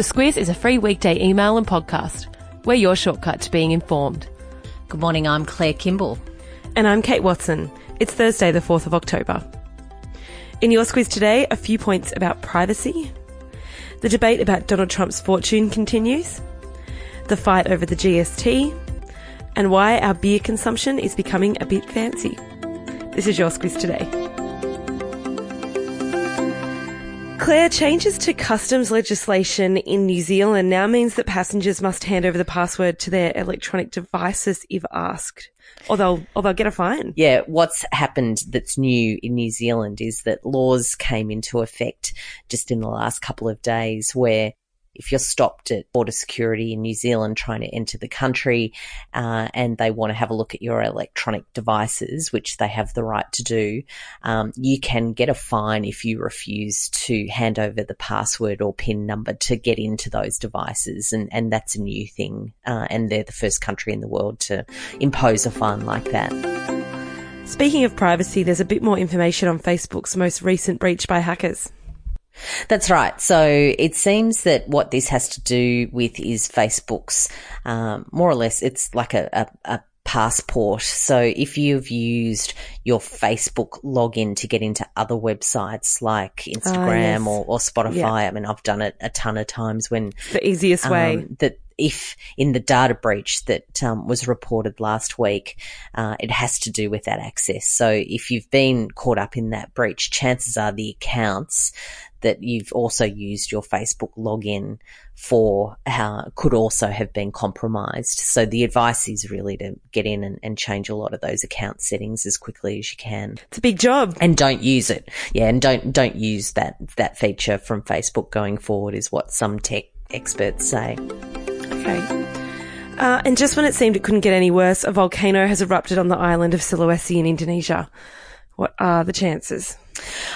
The Squiz is a free weekday email and podcast. We're your shortcut to being informed. Good morning, I'm Claire Kimball. And I'm Kate Watson. It's Thursday, the 4th of October. In your Squiz today, a few points about privacy. The debate about Donald Trump's fortune continues. The fight over the GST. And why our beer consumption is becoming a bit fancy. This is your Squiz today. Claire, changes to customs legislation in New Zealand now means that passengers must hand over the password to their electronic devices if asked, or they'll or they'll get a fine. Yeah, what's happened that's new in New Zealand is that laws came into effect just in the last couple of days where if you're stopped at border security in New Zealand trying to enter the country uh, and they want to have a look at your electronic devices, which they have the right to do, um, you can get a fine if you refuse to hand over the password or PIN number to get into those devices. And, and that's a new thing. Uh, and they're the first country in the world to impose a fine like that. Speaking of privacy, there's a bit more information on Facebook's most recent breach by hackers. That's right. So it seems that what this has to do with is Facebook's, um, more or less, it's like a, a, a passport. So if you've used your Facebook login to get into other websites like Instagram yes. or, or Spotify, Yeah. I mean, I've done it a ton of times when The easiest way. um, that if in the data breach that um, was reported last week, uh, it has to do with that access. So if you've been caught up in that breach, chances are the accounts that you've also used your Facebook login for uh, could also have been compromised. So the advice is really to get in and, and change a lot of those account settings as quickly as you can It's a big job. and don't use it. Yeah, and don't don't use that that feature from Facebook going forward is what some tech experts say. Okay. Uh, and just when it seemed it couldn't get any worse, a volcano has erupted on the island of Sulawesi in Indonesia. What are the chances?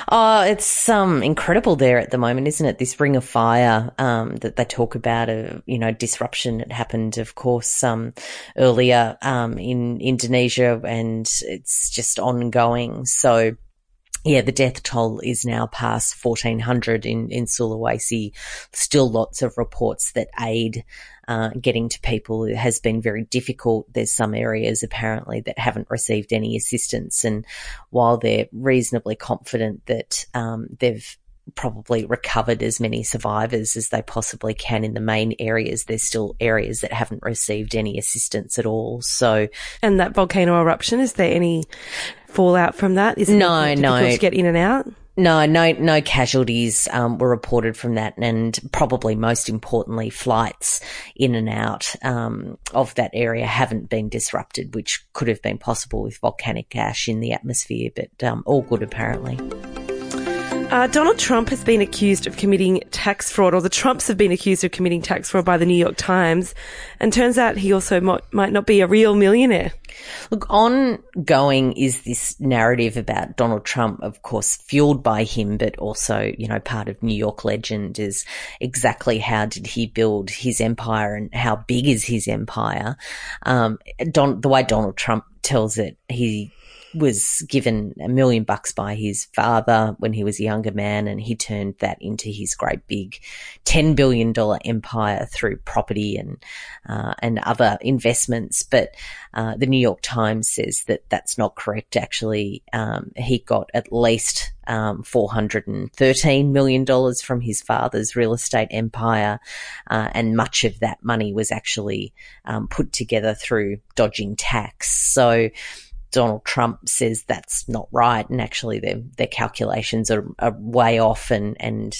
Oh, it's um incredible there at the moment, isn't it? This ring of fire um that they talk about, uh, you know, disruption. It happened, of course, um earlier um in Indonesia, and it's just ongoing. So. Yeah, the death toll is now past 1400 in, in Sulawesi. Still lots of reports that aid uh, getting to people has been very difficult. There's some areas apparently that haven't received any assistance. And while they're reasonably confident that um, they've probably recovered as many survivors as they possibly can in the main areas, there's still areas that haven't received any assistance at all. So, And that volcano eruption, is there any fallout from that? Is it No, difficult no. to get in and out? No, no, no casualties um, were reported from that, and probably most importantly, flights in and out um, of that area haven't been disrupted, which could have been possible with volcanic ash in the atmosphere. But um, all good apparently. Uh, Donald Trump has been accused of committing tax fraud, or the Trumps have been accused of committing tax fraud by the New York Times. And turns out he also might, might not be a real millionaire. Look, ongoing is this narrative about Donald Trump, of course, fueled by him, but also, you know, part of New York legend is exactly how did he build his empire and how big is his empire. Um, Don, the way Donald Trump tells it, he was given a million bucks by his father when he was a younger man, and he turned that into his great big ten billion dollar empire through property and uh, and other investments. But uh, the New York Times says that that's not correct. Actually, um, he got at least um, four hundred and thirteen million dollars from his father's real estate empire, uh, and much of that money was actually um, put together through dodging tax. So. Donald Trump says that's not right, and actually their their calculations are, are way off and and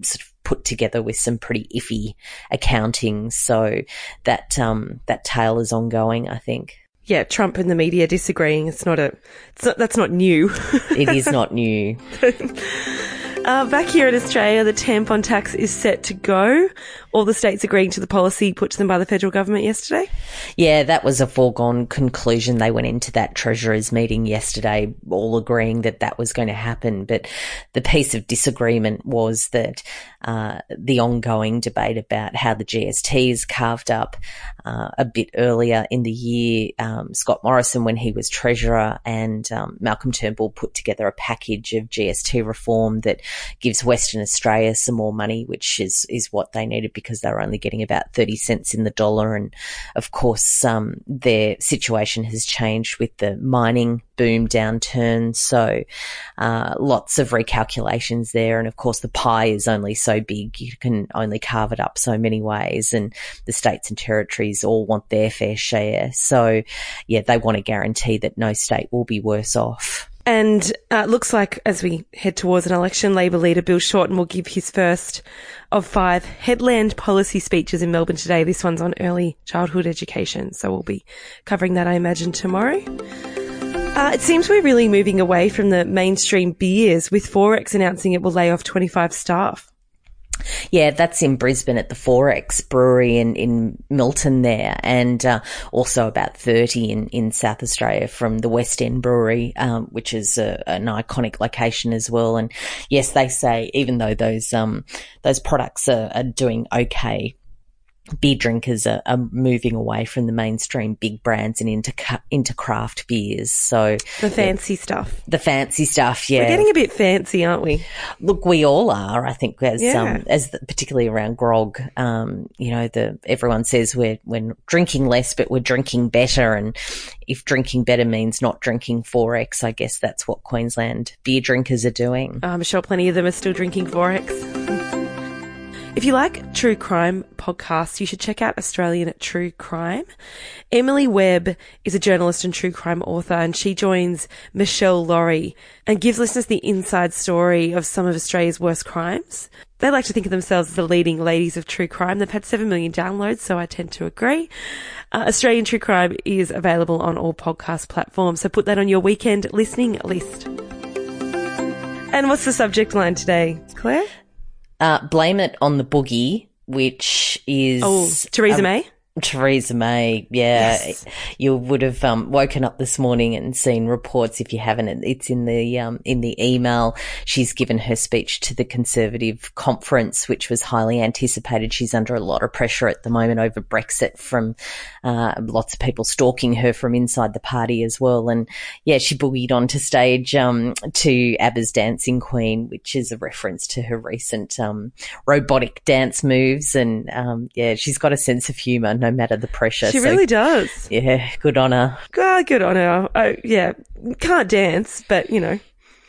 sort of put together with some pretty iffy accounting. So that um that tale is ongoing, I think. Yeah, Trump and the media disagreeing. It's not a, it's not, that's not new. It is not new. Uh, back here in Australia, the tampon tax is set to go. All the states agreeing to the policy put to them by the federal government yesterday. Yeah, that was a foregone conclusion. They went into that Treasurers meeting yesterday, all agreeing that that was going to happen. But the piece of disagreement was that uh, the ongoing debate about how the GST is carved up. Uh, a bit earlier in the year, um, Scott Morrison, when he was treasurer, and um, Malcolm Turnbull put together a package of GST reform that gives Western Australia some more money, which is is what they needed because they were only getting about thirty cents in the dollar. And of course, um, their situation has changed with the mining boom downturn. So, uh, lots of recalculations there. And of course, the pie is only so big. You can only carve it up so many ways. And the states and territories all want their fair share. So, yeah, they want to guarantee that no state will be worse off. And uh, looks like as we head towards an election, Labor leader Bill Shorten will give his first of five headland policy speeches in Melbourne today. This one's on early childhood education, so we'll be covering that, I imagine, tomorrow. Uh, it seems we're really moving away from the mainstream beers, with XXXX announcing it will lay off 25 staff. Yeah, that's in Brisbane at the XXXX Brewery in, in Milton there, and uh, also about 30 in, in South Australia from the West End Brewery, um, which is a, an iconic location as well. And yes, they say even though those um, those products are, are doing okay beer drinkers are, are, moving away from the mainstream big brands and into into craft beers. So the fancy stuff, the fancy stuff, yeah, we're getting a bit fancy, aren't we? Look, we all are. I think as yeah. um, as the, particularly around grog, um, you know, the everyone says we're we're drinking less, but we're drinking better, and if drinking better means not drinking XXXX, I guess that's what Queensland beer drinkers are doing. I'm sure plenty of them are still drinking XXXX. If you like true crime podcasts, you should check out Australian True Crime. Emily Webb is a journalist and true crime author, and she joins Meshel Laurie and gives listeners the inside story of some of Australia's worst crimes. They like to think of themselves as the leading ladies of true crime. They've had 7 million downloads, so I tend to agree. Uh, Australian True Crime is available on all podcast platforms, so put that on your weekend listening list. And what's the subject line today, Claire? Uh, blame it on the boogie, which is oh Theresa um, May. Theresa May, yeah, yes. you would have um, woken up this morning and seen reports. If you haven't, it's in the um, in the email. She's given her speech to the Conservative conference, which was highly anticipated. She's under a lot of pressure at the moment over Brexit from uh, lots of people stalking her from inside the party as well. And yeah, she boogied onto stage um, to ABBA's Dancing Queen, which is a reference to her recent um, robotic dance moves. And um, yeah, she's got a sense of humour. No matter the pressure. She so, really does. Yeah, good on her. God, good on her. Oh, yeah, can't dance, but you know.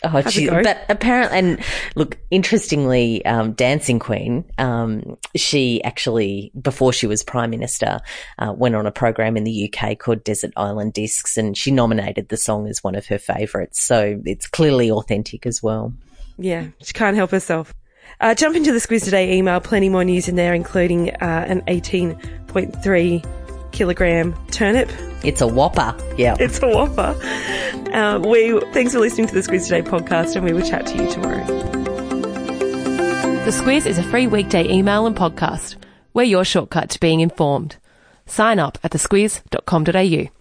Oh, she, but apparently, and look, interestingly, um, Dancing Queen, um, she actually, before she was Prime Minister, uh, went on a program in the UK called Desert Island Discs and she nominated the song as one of her favourites. So it's clearly authentic as well. Yeah, she can't help herself. Uh, jump into the Squiz Today email, plenty more news in there, including uh, an 18.3 kilogram turnip. It's a whopper. Yeah. It's a whopper. Uh, we Thanks for listening to the Squiz Today podcast, and we will chat to you tomorrow. The Squiz is a free weekday email and podcast. We're your shortcut to being informed. Sign up at thesquiz.com.au.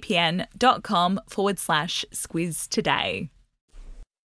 vpn.com forward slash squiz today.